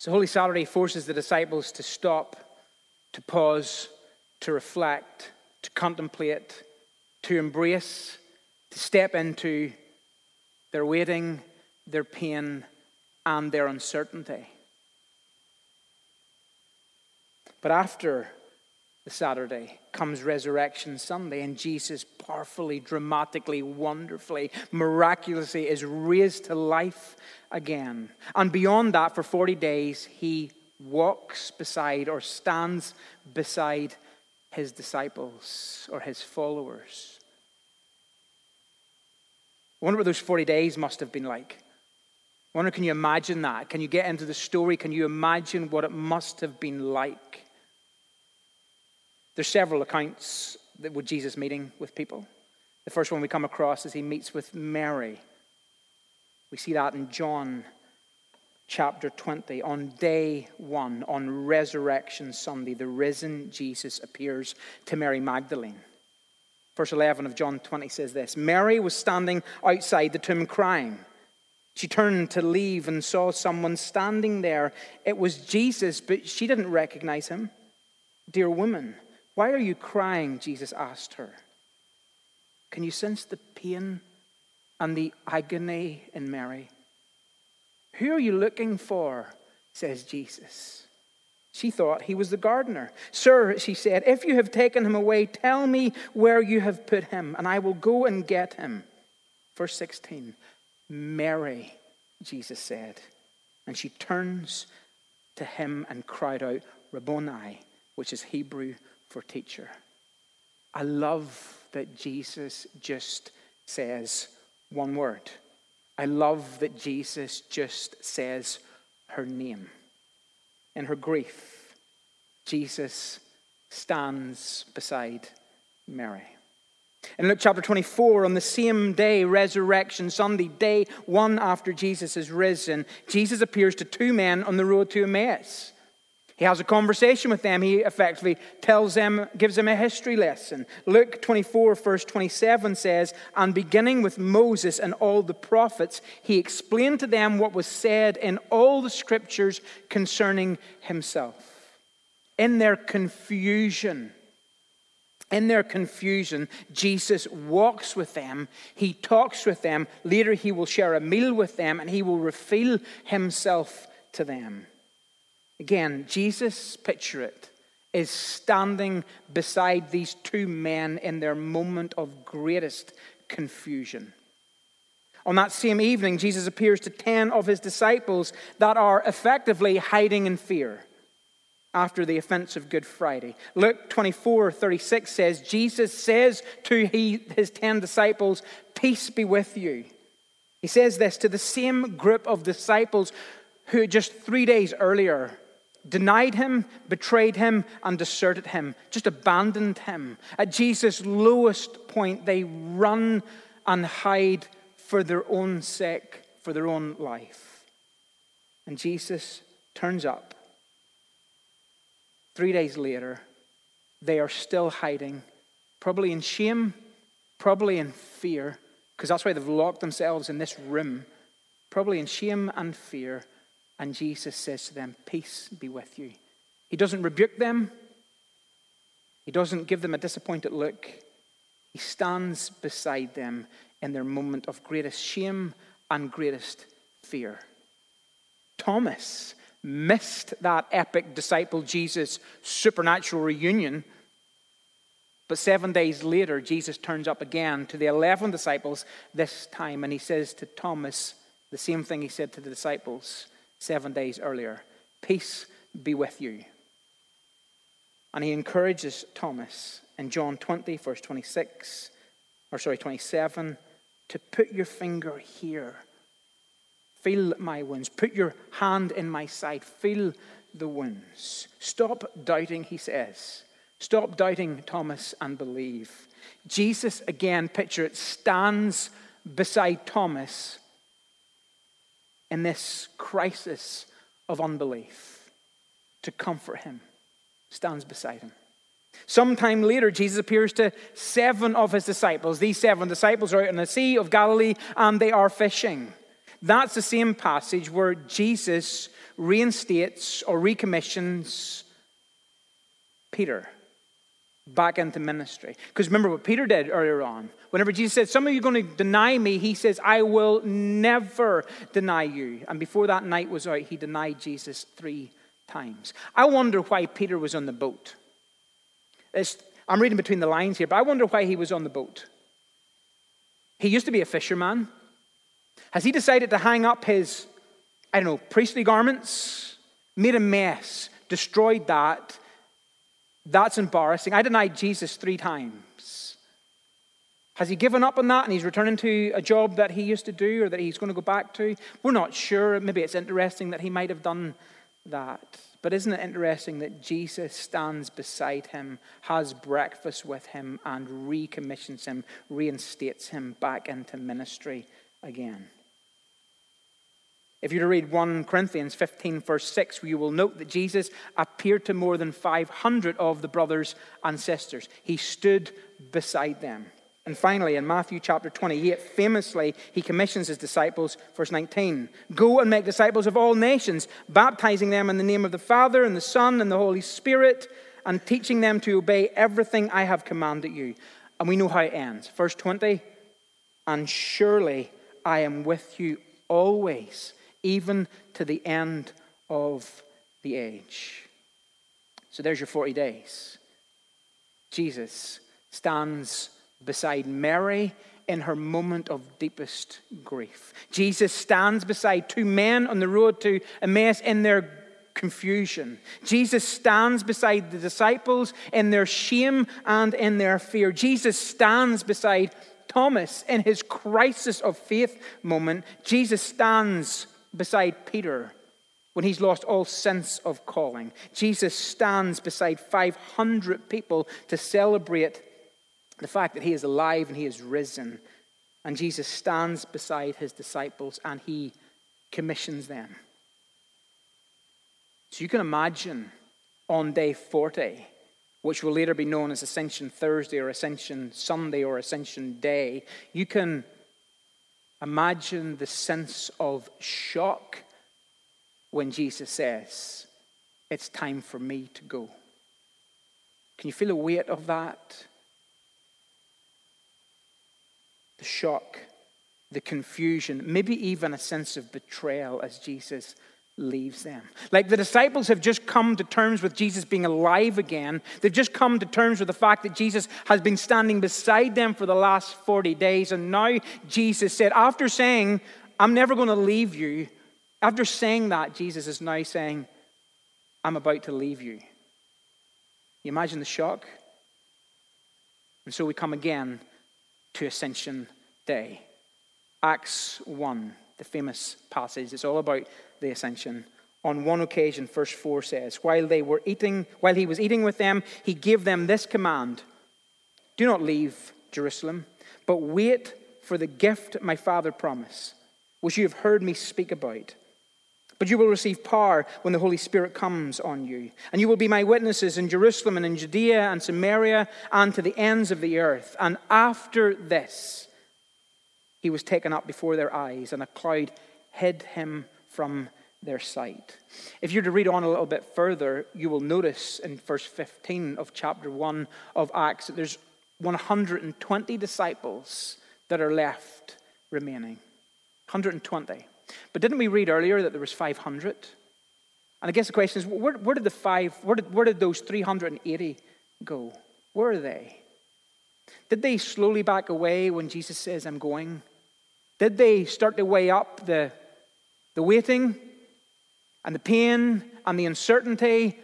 So, Holy Saturday forces the disciples to stop, to pause, to reflect, to contemplate, to embrace, to step into their waiting, their pain, and their uncertainty. But after the Saturday comes Resurrection Sunday, and Jesus powerfully, dramatically, wonderfully, miraculously is raised to life again. And beyond that, for 40 days, he walks beside or stands beside his disciples or his followers. I wonder what those 40 days must have been like. I wonder, can you imagine that? Can you get into the story? Can you imagine what it must have been like? There's several accounts that with Jesus meeting with people. The first one we come across is he meets with Mary. We see that in John chapter 20. On day one, on Resurrection Sunday, the risen Jesus appears to Mary Magdalene. Verse 11 of John 20 says this Mary was standing outside the tomb crying. She turned to leave and saw someone standing there. It was Jesus, but she didn't recognize him. Dear woman, why are you crying? Jesus asked her. Can you sense the pain and the agony in Mary? Who are you looking for? says Jesus. She thought he was the gardener. Sir, she said, if you have taken him away, tell me where you have put him, and I will go and get him. Verse 16 Mary, Jesus said. And she turns to him and cried out, Rabboni, which is Hebrew for teacher. I love that Jesus just says one word. I love that Jesus just says her name. In her grief, Jesus stands beside Mary. In Luke chapter 24, on the same day, Resurrection Sunday, day one after Jesus is risen, Jesus appears to two men on the road to Emmaus. He has a conversation with them. He effectively tells them, gives them a history lesson. Luke 24, verse 27 says, And beginning with Moses and all the prophets, he explained to them what was said in all the scriptures concerning himself. In their confusion, in their confusion, Jesus walks with them. He talks with them. Later, he will share a meal with them and he will reveal himself to them. Again, Jesus, picture it, is standing beside these two men in their moment of greatest confusion. On that same evening, Jesus appears to 10 of his disciples that are effectively hiding in fear after the offense of Good Friday. Luke 24 36 says, Jesus says to he, his 10 disciples, Peace be with you. He says this to the same group of disciples who just three days earlier denied him, betrayed him, and deserted him, just abandoned him. At Jesus' lowest point, they run and hide for their own sake, for their own life. And Jesus turns up. Three days later, they are still hiding, probably in shame, probably in fear, because that's why they've locked themselves in this room, probably in shame and fear and Jesus says to them, Peace be with you. He doesn't rebuke them, he doesn't give them a disappointed look. He stands beside them in their moment of greatest shame and greatest fear. Thomas missed that epic disciple Jesus supernatural reunion. But seven days later, Jesus turns up again to the 11 disciples this time, and he says to Thomas the same thing he said to the disciples seven days earlier Peace be with you. And he encourages Thomas in John 20, verse 26, or sorry, 27, to put your finger here. Feel my wounds. Put your hand in my side. Feel the wounds. Stop doubting, he says. Stop doubting, Thomas, and believe. Jesus, again, picture it, stands beside Thomas in this crisis of unbelief to comfort him, stands beside him. Sometime later, Jesus appears to seven of his disciples. These seven disciples are out in the Sea of Galilee and they are fishing. That's the same passage where Jesus reinstates or recommissions Peter back into ministry. Because remember what Peter did earlier on. Whenever Jesus said, Some of you are going to deny me, he says, I will never deny you. And before that night was out, he denied Jesus three times. I wonder why Peter was on the boat. It's, I'm reading between the lines here, but I wonder why he was on the boat. He used to be a fisherman. Has he decided to hang up his, I don't know, priestly garments? Made a mess, destroyed that. That's embarrassing. I denied Jesus three times. Has he given up on that and he's returning to a job that he used to do or that he's going to go back to? We're not sure. Maybe it's interesting that he might have done that. But isn't it interesting that Jesus stands beside him, has breakfast with him, and recommissions him, reinstates him back into ministry again? If you read 1 Corinthians 15, verse 6, you will note that Jesus appeared to more than 500 of the brothers and sisters. He stood beside them. And finally, in Matthew chapter 28, famously, he commissions his disciples, verse 19 Go and make disciples of all nations, baptizing them in the name of the Father, and the Son, and the Holy Spirit, and teaching them to obey everything I have commanded you. And we know how it ends. Verse 20 And surely I am with you always, even to the end of the age. So there's your 40 days. Jesus stands beside Mary in her moment of deepest grief. Jesus stands beside two men on the road to Emmaus in their confusion. Jesus stands beside the disciples in their shame and in their fear. Jesus stands beside Thomas in his crisis of faith moment. Jesus stands beside Peter when he's lost all sense of calling. Jesus stands beside 500 people to celebrate the fact that he is alive and he is risen. And Jesus stands beside his disciples and he commissions them. So you can imagine on day 40, which will later be known as Ascension Thursday or Ascension Sunday or Ascension Day, you can imagine the sense of shock when Jesus says, It's time for me to go. Can you feel the weight of that? the shock, the confusion, maybe even a sense of betrayal as Jesus leaves them. Like the disciples have just come to terms with Jesus being alive again. They've just come to terms with the fact that Jesus has been standing beside them for the last 40 days. And now Jesus said, after saying, I'm never going to leave you, after saying that, Jesus is now saying, I'm about to leave you. You imagine the shock? And so we come again to Ascension Day. Acts 1, the famous passage, it's all about the ascension. On one occasion, verse 4 says, While they were eating, while he was eating with them, he gave them this command Do not leave Jerusalem, but wait for the gift my father promised, which you have heard me speak about. But you will receive power when the Holy Spirit comes on you. And you will be my witnesses in Jerusalem and in Judea and Samaria and to the ends of the earth. And after this, he was taken up before their eyes, and a cloud hid him from their sight. If you're to read on a little bit further, you will notice in verse 15 of chapter 1 of Acts that there's 120 disciples that are left remaining. 120. But didn't we read earlier that there was 500? And I guess the question is, where, where did the five, where did, where did those 380 go? Where are they? Did they slowly back away when Jesus says, I'm going? Did they start to weigh up the, the waiting and the pain and the uncertainty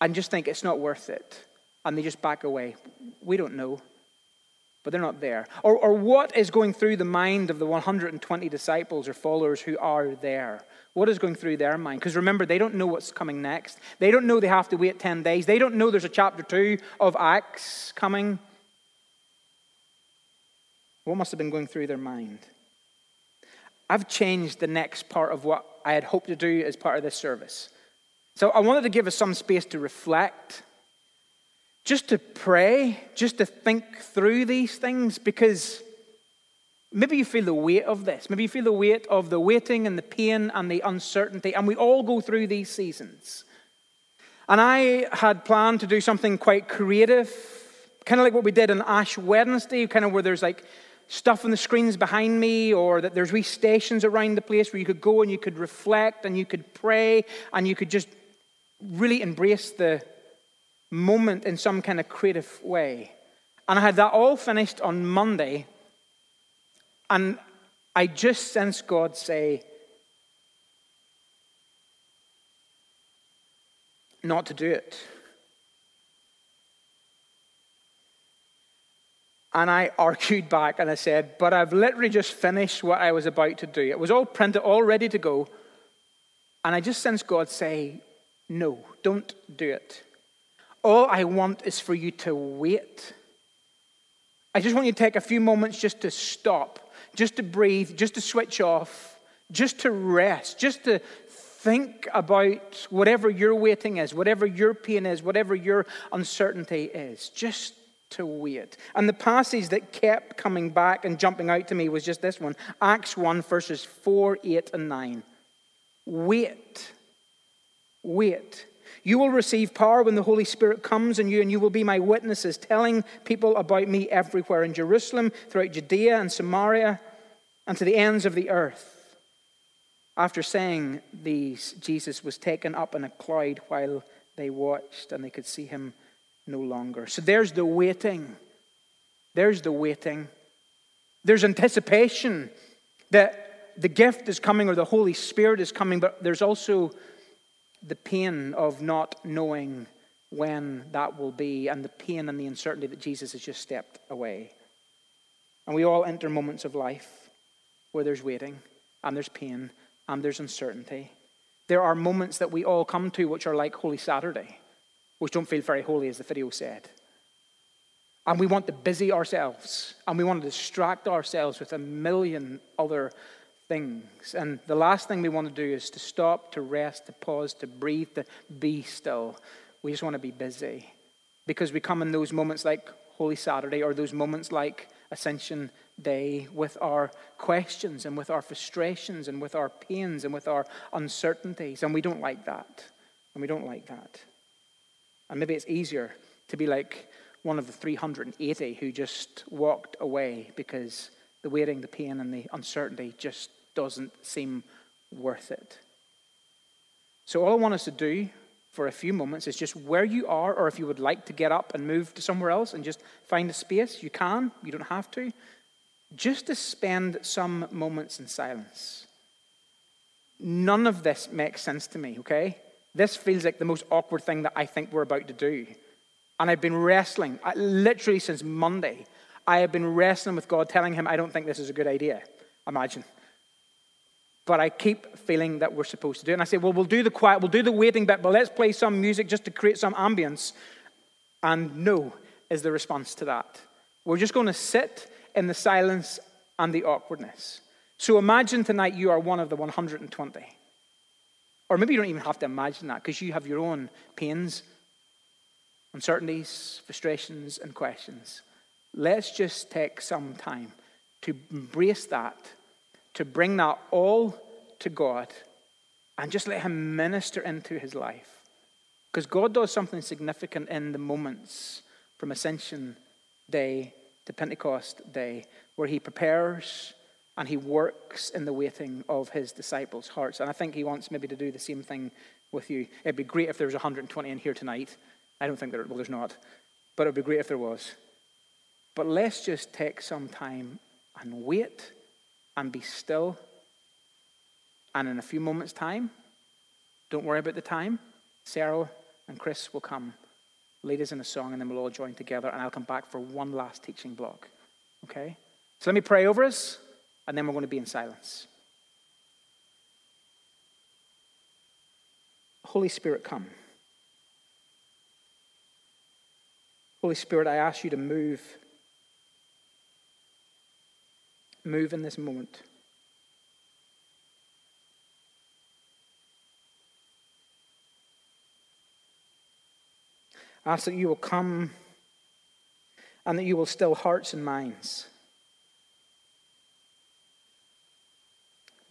and just think it's not worth it? And they just back away? We don't know but they're not there. Or, or what is going through the mind of the 120 disciples or followers who are there? What is going through their mind? Because remember, they don't know what's coming next. They don't know they have to wait 10 days. They don't know there's a chapter 2 of Acts coming. What must have been going through their mind? I've changed the next part of what I had hoped to do as part of this service. So I wanted to give us some space to reflect just to pray, just to think through these things, because Maybe you feel the weight of this. Maybe you feel the weight of the waiting and the pain and the uncertainty. And we all go through these seasons. And I had planned to do something quite creative, kind of like what we did on Ash Wednesday, kind of where there's like stuff on the screens behind me, or that there's wee stations around the place where you could go and you could reflect and you could pray and you could just really embrace the moment in some kind of creative way. And I had that all finished on Monday. And I just sensed God say, not to do it. And I argued back and I said, But I've literally just finished what I was about to do. It was all printed, all ready to go. And I just sensed God say, No, don't do it. All I want is for you to wait. I just want you to take a few moments just to stop just to breathe, just to switch off, just to rest, just to think about whatever your waiting is, whatever your pain is, whatever your uncertainty is. Just to wait. And the passage that kept coming back and jumping out to me was just this one Acts 1, verses 4, 8, and 9. Wait. Wait. You will receive power when the Holy Spirit comes on you, and you will be my witnesses, telling people about me everywhere in Jerusalem, throughout Judea and Samaria, and to the ends of the earth. After saying these, Jesus was taken up in a cloud while they watched, and they could see him no longer. So there's the waiting. There's the waiting. There's anticipation that the gift is coming or the Holy Spirit is coming, but there's also the pain of not knowing when that will be, and the pain and the uncertainty that Jesus has just stepped away. And we all enter moments of life where there's waiting, and there's pain, and there's uncertainty. There are moments that we all come to which are like Holy Saturday, which don't feel very holy, as the video said. And we want to busy ourselves, and we want to distract ourselves with a million other things. And the last thing we want to do is to stop, to rest, to pause, to breathe, to be still. We just want to be busy because we come in those moments like Holy Saturday or those moments like Ascension Day with our questions and with our frustrations and with our pains and with our uncertainties. And we don't like that. And we don't like that. And maybe it's easier to be like one of the 380 who just walked away because the waiting, the pain, and the uncertainty just doesn't seem worth it. So, all I want us to do for a few moments is just where you are, or if you would like to get up and move to somewhere else and just find a space, you can, you don't have to, just to spend some moments in silence. None of this makes sense to me, okay? This feels like the most awkward thing that I think we're about to do. And I've been wrestling, literally since Monday, I have been wrestling with God, telling him I don't think this is a good idea. Imagine but I keep feeling that we're supposed to do it. And I say, well, we'll do the quiet, we'll do the waiting bit, but let's play some music just to create some ambience. And no is the response to that. We're just going to sit in the silence and the awkwardness. So imagine tonight you are one of the 120. Or maybe you don't even have to imagine that because you have your own pains, uncertainties, frustrations, and questions. Let's just take some time to embrace that to bring that all to God and just let Him minister into his life. Because God does something significant in the moments from Ascension Day to Pentecost Day, where He prepares and He works in the waiting of His disciples' hearts. And I think He wants maybe to do the same thing with you. It'd be great if there was 120 in here tonight. I don't think there, well, there's not, but it'd be great if there was. But let's just take some time and wait and be still. And in a few moments' time, don't worry about the time, Sarah and Chris will come, lead us in a song, and then we'll all join together, and I'll come back for one last teaching block. Okay? So let me pray over us, and then we're going to be in silence. Holy Spirit, come. Holy Spirit, I ask you to move move in this moment. I ask that you will come and that you will still hearts and minds.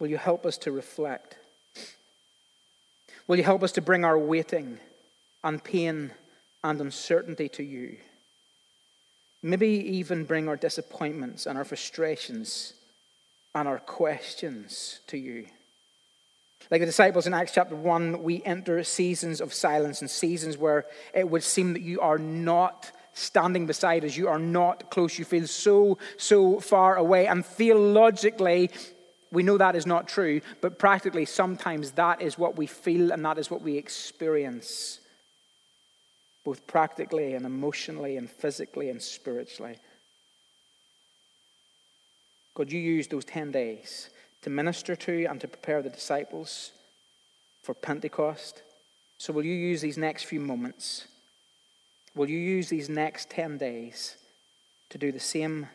Will you help us to reflect? Will you help us to bring our waiting and pain and uncertainty to you? Maybe even bring our disappointments and our frustrations and our questions to you. Like the disciples in Acts chapter 1, we enter seasons of silence and seasons where it would seem that you are not standing beside us. You are not close. You feel so, so far away. And theologically, we know that is not true, but practically, sometimes that is what we feel and that is what we experience, both practically and emotionally and physically and spiritually. God, you used those 10 days to minister to and to prepare the disciples for Pentecost. So, will you use these next few moments? Will you use these next 10 days to do the same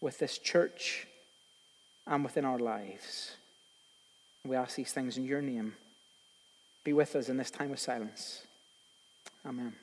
with this church and within our lives? We ask these things in your name. Be with us in this time of silence. Amen.